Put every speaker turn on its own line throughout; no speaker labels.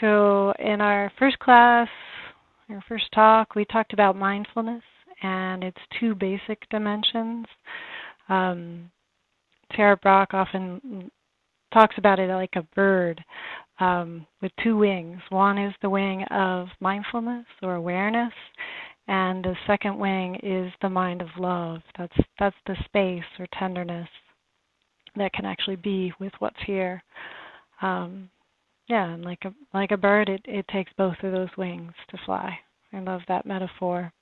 So, in our first class, our first talk, we talked about mindfulness and its two basic dimensions. Um, Tara Brach often talks about it like a bird um, with two wings. One is the wing of mindfulness or awareness, and the second wing is the mind of love. That's that's the space or tenderness that can actually be with what's here. Um, yeah, and like a like a bird, it it takes both of those wings to fly. I love that metaphor.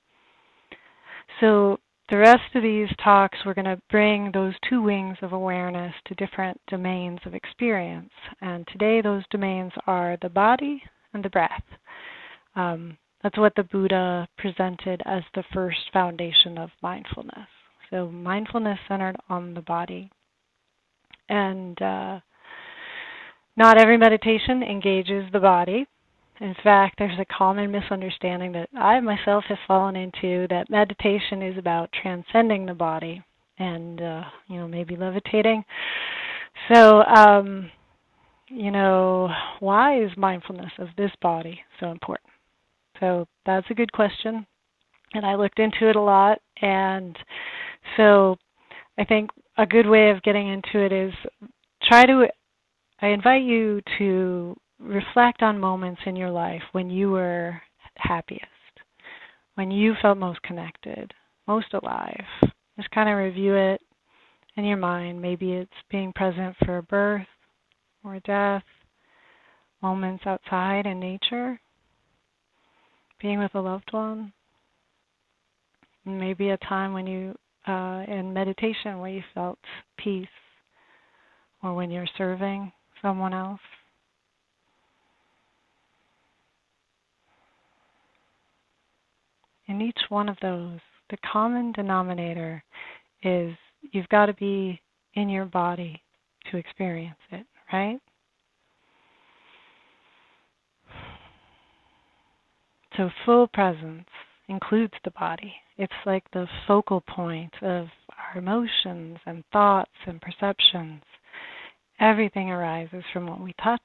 So the rest of these talks, we're going to bring those two wings of awareness to different domains of experience. And today, those domains are the body and the breath. Um, that's what the Buddha presented as the first foundation of mindfulness. So, mindfulness centered on the body. And uh, not every meditation engages the body. In fact, there's a common misunderstanding that I myself have fallen into that meditation is about transcending the body and uh, you know maybe levitating. So, um, you know, why is mindfulness of this body so important? So that's a good question, and I looked into it a lot. And so, I think a good way of getting into it is try to. I invite you to reflect on moments in your life when you were happiest, when you felt most connected, most alive. Just kind of review it in your mind. Maybe it's being present for a birth or death, moments outside in nature, being with a loved one. Maybe a time when you, uh, in meditation, where you felt peace, or when you're serving someone else. in each one of those, the common denominator is you've got to be in your body to experience it, right? So, full presence includes the body. It's like the focal point of our emotions and thoughts and perceptions. Everything arises from what we touch,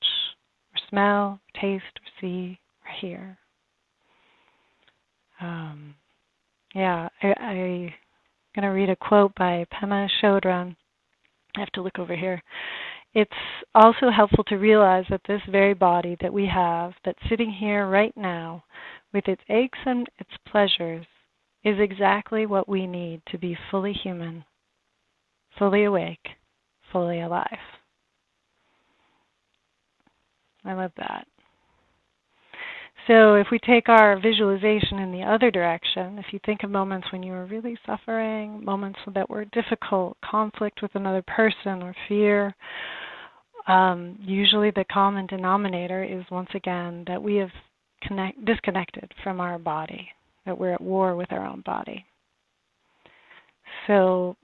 or smell, or taste, or see, or hear. Um, yeah, I, I'm going to read a quote by Pema Chodron. I have to look over here. It's also helpful to realize that this very body that we have, that's sitting here right now, with its aches and its pleasures, is exactly what we need to be fully human, fully awake, fully alive. I love that. So, if we take our visualization in the other direction, if you think of moments when you were really suffering, moments that were difficult, conflict with another person, or fear, um, usually the common denominator is once again that we have connect, disconnected from our body, that we're at war with our own body. So,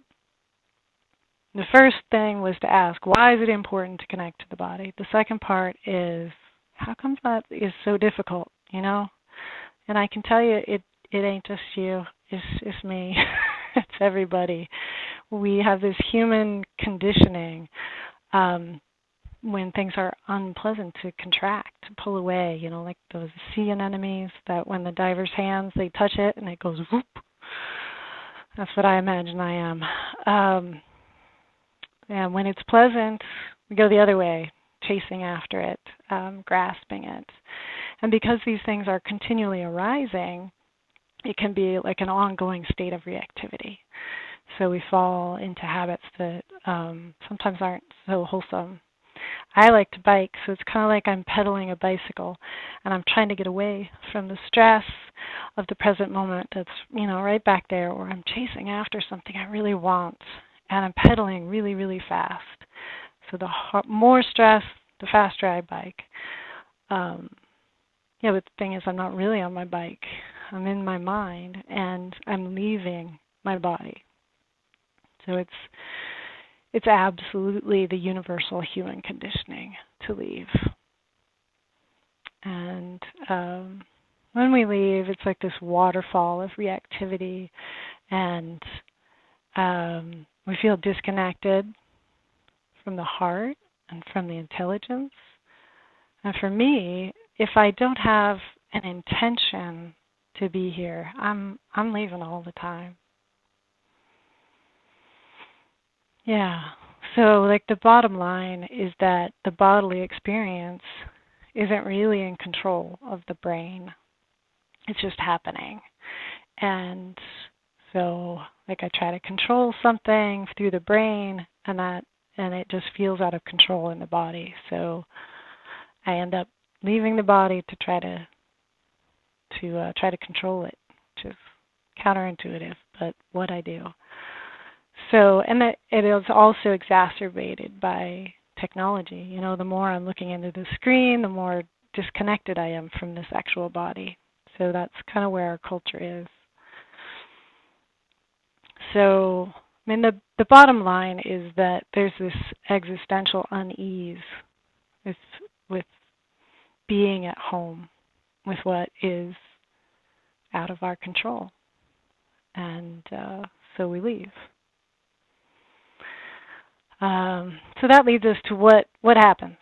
the first thing was to ask, why is it important to connect to the body? The second part is, how come that is so difficult, you know? And I can tell you it it ain't just you. It's it's me. it's everybody. We have this human conditioning um when things are unpleasant to contract, to pull away, you know, like those sea anemones that when the diver's hands they touch it and it goes whoop. That's what I imagine I am. Um and when it's pleasant, we go the other way, chasing after it, um, grasping it. And because these things are continually arising, it can be like an ongoing state of reactivity. So we fall into habits that um, sometimes aren't so wholesome. I like to bike, so it's kind of like I'm pedaling a bicycle, and I'm trying to get away from the stress of the present moment that's you know right back there, or I'm chasing after something I really want, and I'm pedaling really, really fast. So the more stress, the faster I bike. Um, yeah, but the thing is, I'm not really on my bike. I'm in my mind, and I'm leaving my body. So it's it's absolutely the universal human conditioning to leave. And um, when we leave, it's like this waterfall of reactivity, and um, we feel disconnected from the heart and from the intelligence. And for me, if I don't have an intention to be here, I'm I'm leaving all the time. Yeah. So like the bottom line is that the bodily experience isn't really in control of the brain. It's just happening. And so like I try to control something through the brain and that and it just feels out of control in the body. So I end up leaving the body to try to to uh, try to control it, which is counterintuitive, but what I do. So, and that it is also exacerbated by technology. You know, the more I'm looking into the screen, the more disconnected I am from this actual body. So that's kind of where our culture is. So, I mean, the the bottom line is that there's this existential unease with with being at home with what is out of our control, and uh, so we leave. Um, so that leads us to what what happens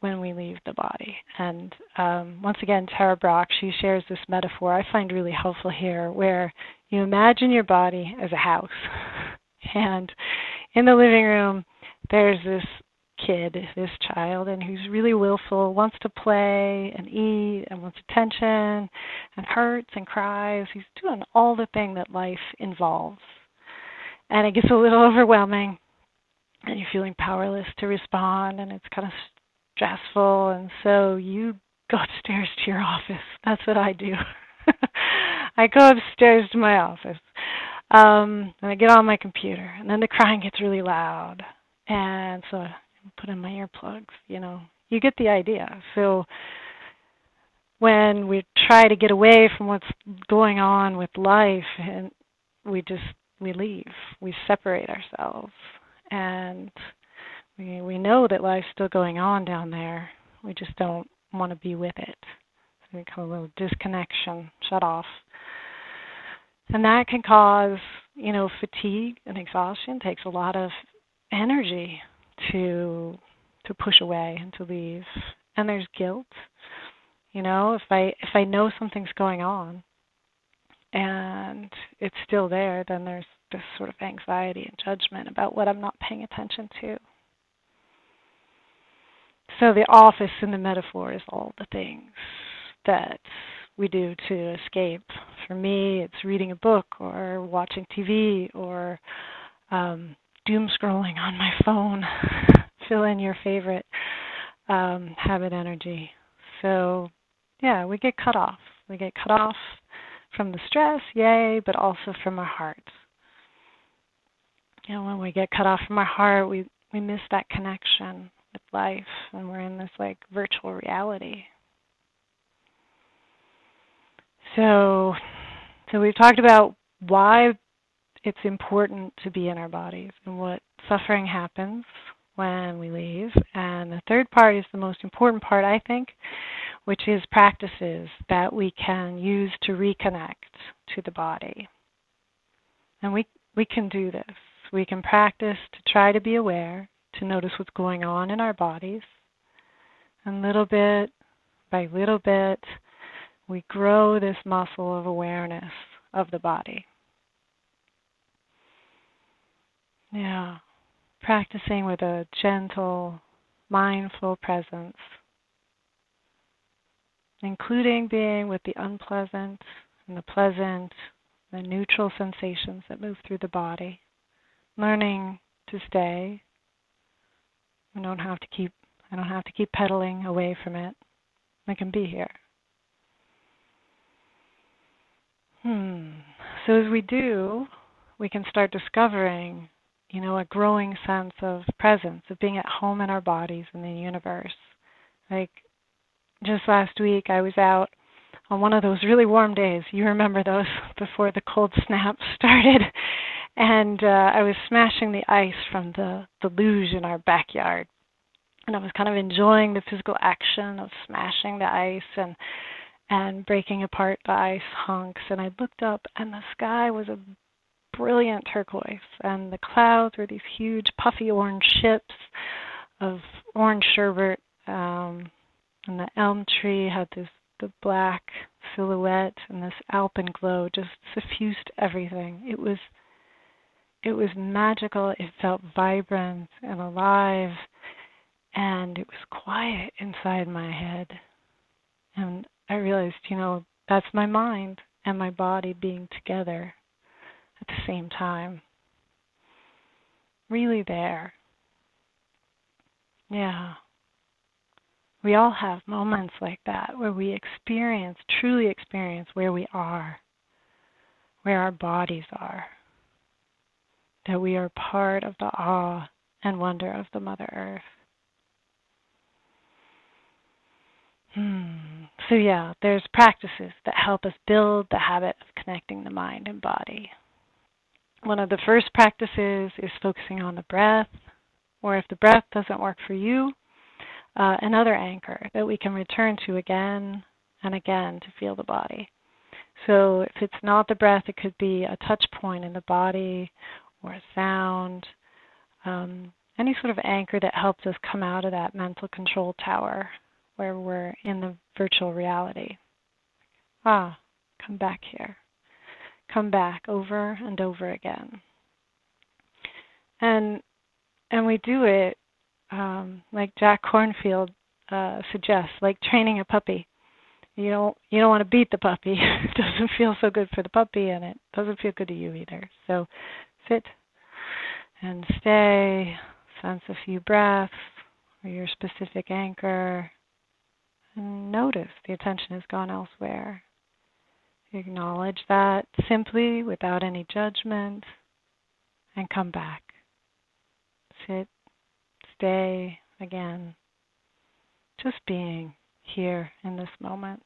when we leave the body. And um, once again, Tara Brach, she shares this metaphor I find really helpful here, where you imagine your body as a house, and in the living room there's this kid, this child, and who's really willful, wants to play and eat and wants attention and hurts and cries. He's doing all the thing that life involves. And it gets a little overwhelming and you're feeling powerless to respond and it's kind of stressful and so you go upstairs to your office. That's what I do. I go upstairs to my office. Um and I get on my computer and then the crying gets really loud. And so I put in my earplugs, you know. You get the idea. So when we try to get away from what's going on with life and we just we leave. We separate ourselves and we we know that life's still going on down there. We just don't want to be with it. So we become a little disconnection, shut off. And that can cause, you know, fatigue and exhaustion. It takes a lot of energy to to push away and to leave. And there's guilt. You know, if I if I know something's going on and it's still there, then there's this sort of anxiety and judgment about what I'm not paying attention to. So the office in the metaphor is all the things that we do to escape. For me, it's reading a book or watching TV or um, doom scrolling on my phone. Fill in your favorite um, habit energy. So, yeah, we get cut off. We get cut off from the stress, yay, but also from our hearts you know, when we get cut off from our heart, we we miss that connection with life, and we're in this like virtual reality. So, so we've talked about why it's important to be in our bodies and what suffering happens when we leave. And the third part is the most important part, I think, which is practices that we can use to reconnect to the body. And we we can do this we can practice to try to be aware, to notice what's going on in our bodies. And little bit by little bit, we grow this muscle of awareness of the body. Yeah, practicing with a gentle, mindful presence, including being with the unpleasant and the pleasant, the neutral sensations that move through the body learning to stay. I don't have to keep I don't have to keep pedaling away from it. I can be here. Hmm. So as we do, we can start discovering, you know, a growing sense of presence, of being at home in our bodies in the universe. Like just last week I was out on one of those really warm days. You remember those before the cold snap started and uh, I was smashing the ice from the the luge in our backyard, and I was kind of enjoying the physical action of smashing the ice and and breaking apart the ice. And I looked up, and the sky was a brilliant turquoise, and the clouds were these huge puffy orange ships of orange sherbet. Um, And the elm tree had this the black silhouette and this alpenglow just suffused everything. It was it was magical. It felt vibrant and alive and it was quiet inside my head. And I realized, you know, that's my mind and my body being together at the same time. Really there. Yeah. We all have moments like that where we experience, truly experience where we are, where our bodies are, that we are part of the awe and wonder of the Mother Earth. So, yeah, there's practices that help us build the habit of connecting the mind and body. One of the first practices is focusing on the breath, or if the breath doesn't work for you, uh, another anchor that we can return to again and again to feel the body. So if it's not the breath, it could be a touch point in the body or a sound, um, any sort of anchor that helps us come out of that mental control tower where we're in the virtual reality. Ah, come back here. Come back over and over again. And and we do it um, like Jack Kornfield uh, suggests, like training a puppy. You don't you don't want to beat the puppy. it doesn't feel so good for the puppy, and it doesn't feel good to you either. So sit and stay. Sense a few breaths or your specific anchor, notice the attention has gone elsewhere. Acknowledge that simply without any judgment, and come back. Sit stay again, just being here in this moment.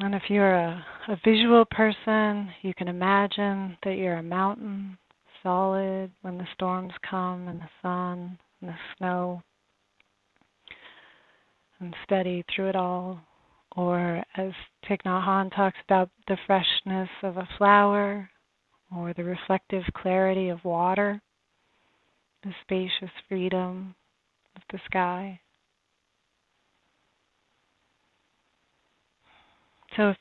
And if you're a, a visual person, you can imagine that you're a mountain, solid when the storms come and the sun and the snow, and steady through it all. Or as Thich Nhat Hanh talks about the freshness of a flower, or the reflective clarity of water, the spacious freedom of the sky. So if,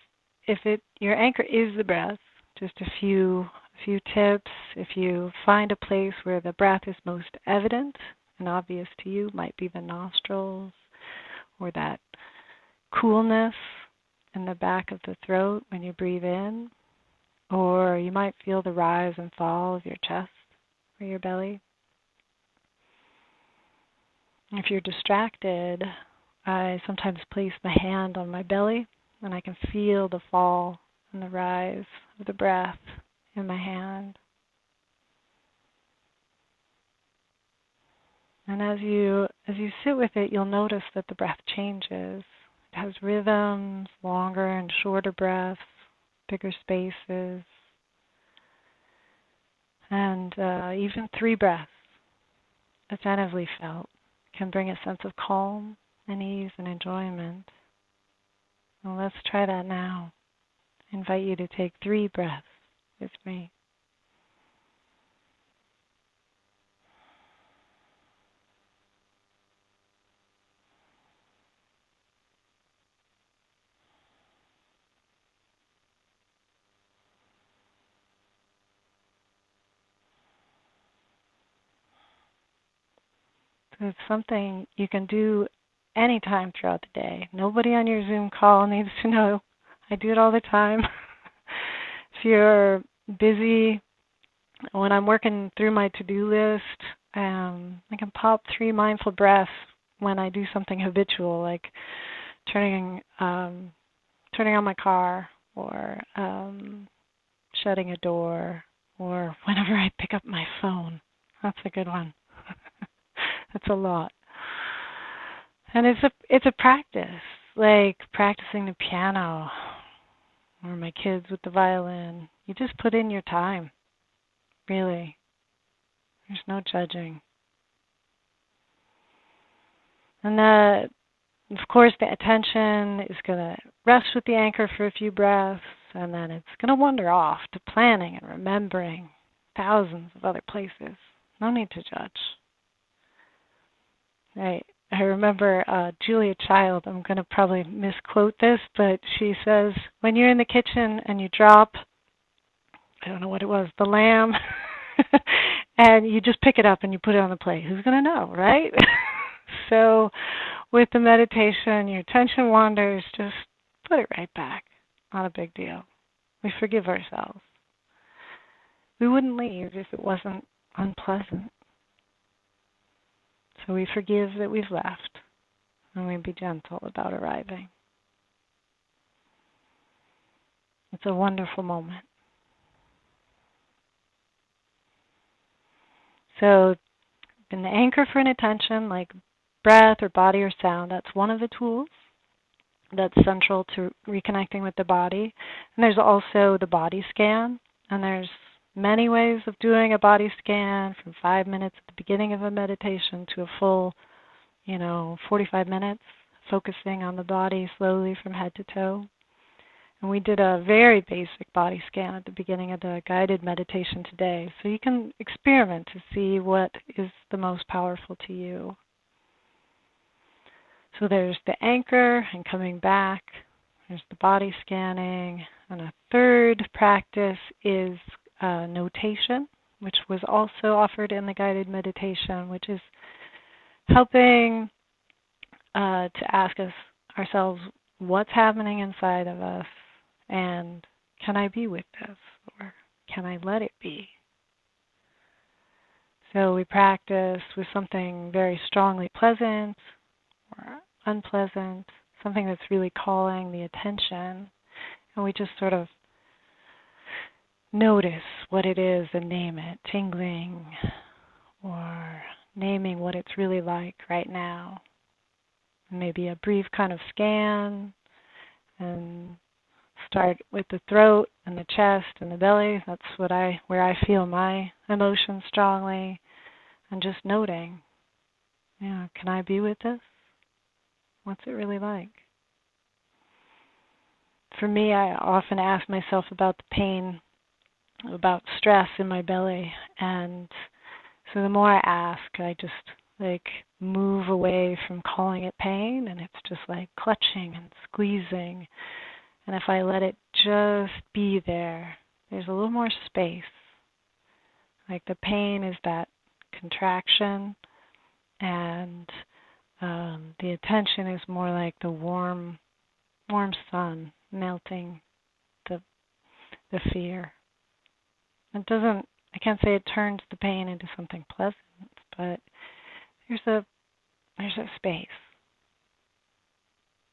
if it your anchor is the breath, just a few a few tips. If you find a place where the breath is most evident and obvious to you, might be the nostrils or that coolness in the back of the throat when you breathe in or you might feel the rise and fall of your chest or your belly. If you're distracted, I sometimes place my hand on my belly and I can feel the fall and the rise of the breath in my hand. And as you as you sit with it, you'll notice that the breath changes. It has rhythms, longer and shorter breaths, bigger spaces, and uh, even three breaths, attentively felt, can bring a sense of calm and ease and enjoyment. Let's try that now. I invite you to take three breaths with me. It's something you can do anytime throughout the day. Nobody on your Zoom call needs to know. I do it all the time. if you're busy, when I'm working through my to-do list, um, I can pop three mindful breaths when I do something habitual, like turning um, turning on my car or um, shutting a door, or whenever I pick up my phone. That's a good one. That's a lot. And it's a it's a practice, like practicing the piano or my kids with the violin. You just put in your time. Really. There's no judging. And that of course the attention is going to rest with the anchor for a few breaths and then it's going to wander off to planning and remembering thousands of other places. No need to judge. I I remember uh, Julia Child. I'm going to probably misquote this, but she says when you're in the kitchen and you drop, I don't know what it was, the lamb, and you just pick it up and you put it on the plate. Who's going to know, right? so, with the meditation, your attention wanders, just put it right back. Not a big deal. We forgive ourselves. We wouldn't leave if it wasn't unpleasant. So we forgive that we've left and we be gentle about arriving. It's a wonderful moment. So, an anchor for an attention like breath or body or sound, that's one of the tools that's central to reconnecting with the body. And there's also the body scan, and there's many ways of doing a body scan from five minutes at the beginning of a meditation to a full, you know, 45 minutes, focusing on the body slowly from head to toe. And we did a very basic body scan at the beginning of the guided meditation today. So you can experiment to see what is the most powerful to you. So there's the anchor and coming back, there's the body scanning, and a third practice is uh, notation, which was also offered in the guided meditation, which is helping uh, to ask us ourselves what's happening inside of us and can I be with this or can I let it be? So we practice with something very strongly pleasant or unpleasant, something that's really calling the attention, and we just sort of notice what it is and name it, tingling, or naming what it's really like right now. Maybe a brief kind of scan and start with the throat and the chest and the belly. That's what I where I feel my emotions strongly and just noting, yeah, can I be with this? What's it really like? For me, I often ask myself about the pain about stress in my belly and so the more I ask, I just like move away from calling it pain and it's just like clutching and squeezing. And if I let it just be there, there's a little more space. Like the pain is that contraction and um, the attention is more like the warm warm sun melting the the fear. It doesn't I can't say it turns the pain into something pleasant, but there's a there's a space.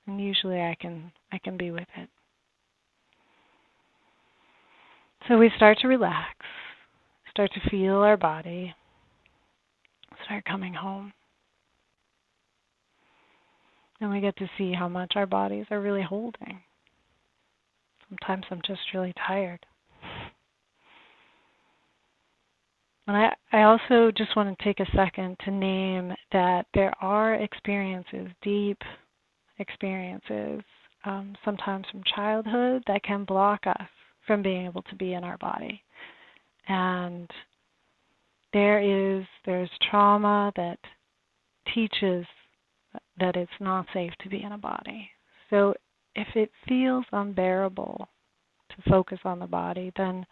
And usually I can I can be with it. So we start to relax, start to feel our body, start coming home. And we get to see how much our bodies are really holding. Sometimes I'm just really tired. And I, I also just want to take a second to name that there are experiences, deep experiences, um, sometimes from childhood, that can block us from being able to be in our body. And there is there's trauma that teaches that it's not safe to be in a body. So if it feels unbearable to focus on the body, then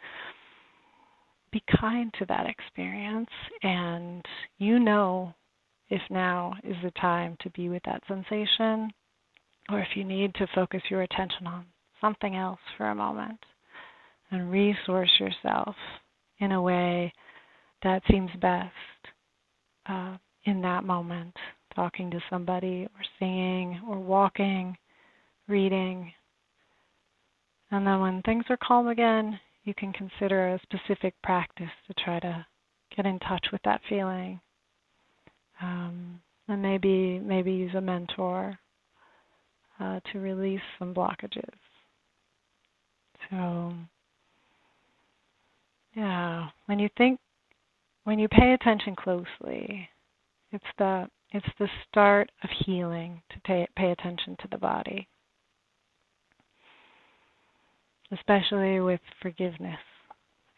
be kind to that experience and you know if now is the time to be with that sensation or if you need to focus your attention on something else for a moment and resource yourself in a way that seems best uh, in that moment talking to somebody or singing or walking reading. And then when things are calm again you can consider a specific practice to try to get in touch with that feeling. Um, and maybe maybe use a mentor uh, to release some blockages. So yeah, when you think when you pay attention closely, it's the it's the start of healing to pay, pay attention to the body especially with forgiveness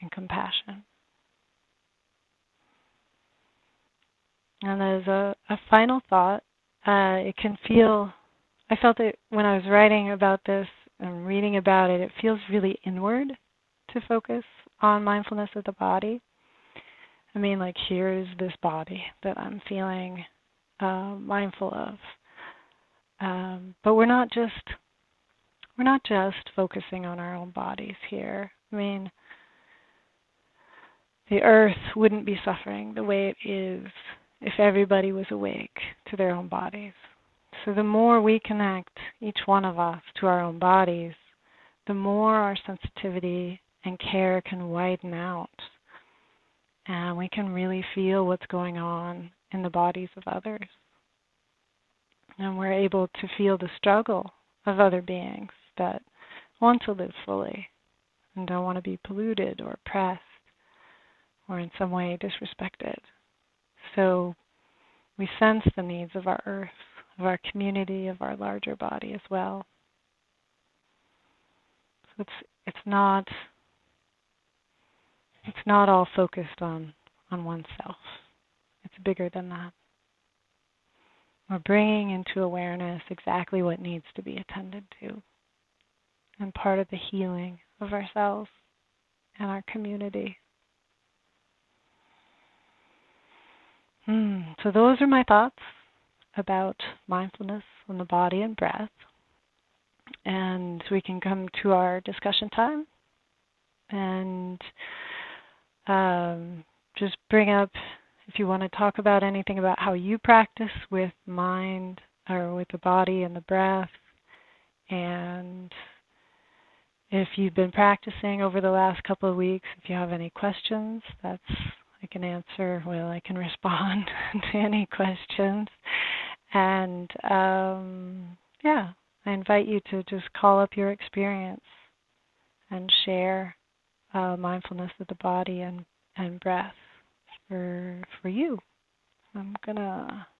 and compassion. And as a, a final thought, uh, it can feel, I felt it when I was writing about this and reading about it, it feels really inward to focus on mindfulness of the body. I mean, like, here's this body that I'm feeling uh, mindful of. Um, but we're not just we're not just focusing on our own bodies here. I mean, the earth wouldn't be suffering the way it is if everybody was awake to their own bodies. So the more we connect, each one of us, to our own bodies, the more our sensitivity and care can widen out. And we can really feel what's going on in the bodies of others. And we're able to feel the struggle of other beings that want to live fully and don't want to be polluted or oppressed or in some way disrespected. So we sense the needs of our earth, of our community, of our larger body as well. So it's it's not it's not all focused on on oneself. It's bigger than that. We're bringing into awareness exactly what needs to be attended to and part of the healing of ourselves and our community. Hmm. So, those are my thoughts about mindfulness on the body and breath. And we can come to our discussion time and um, just bring up if you want to talk about anything about how you practice with mind or with the body and the breath and if you've been practicing over the last couple of weeks, if you have any questions, that's I can answer. Well, I can respond to any questions, and um, yeah, I invite you to just call up your experience and share uh, mindfulness of the body and and breath for for you. I'm gonna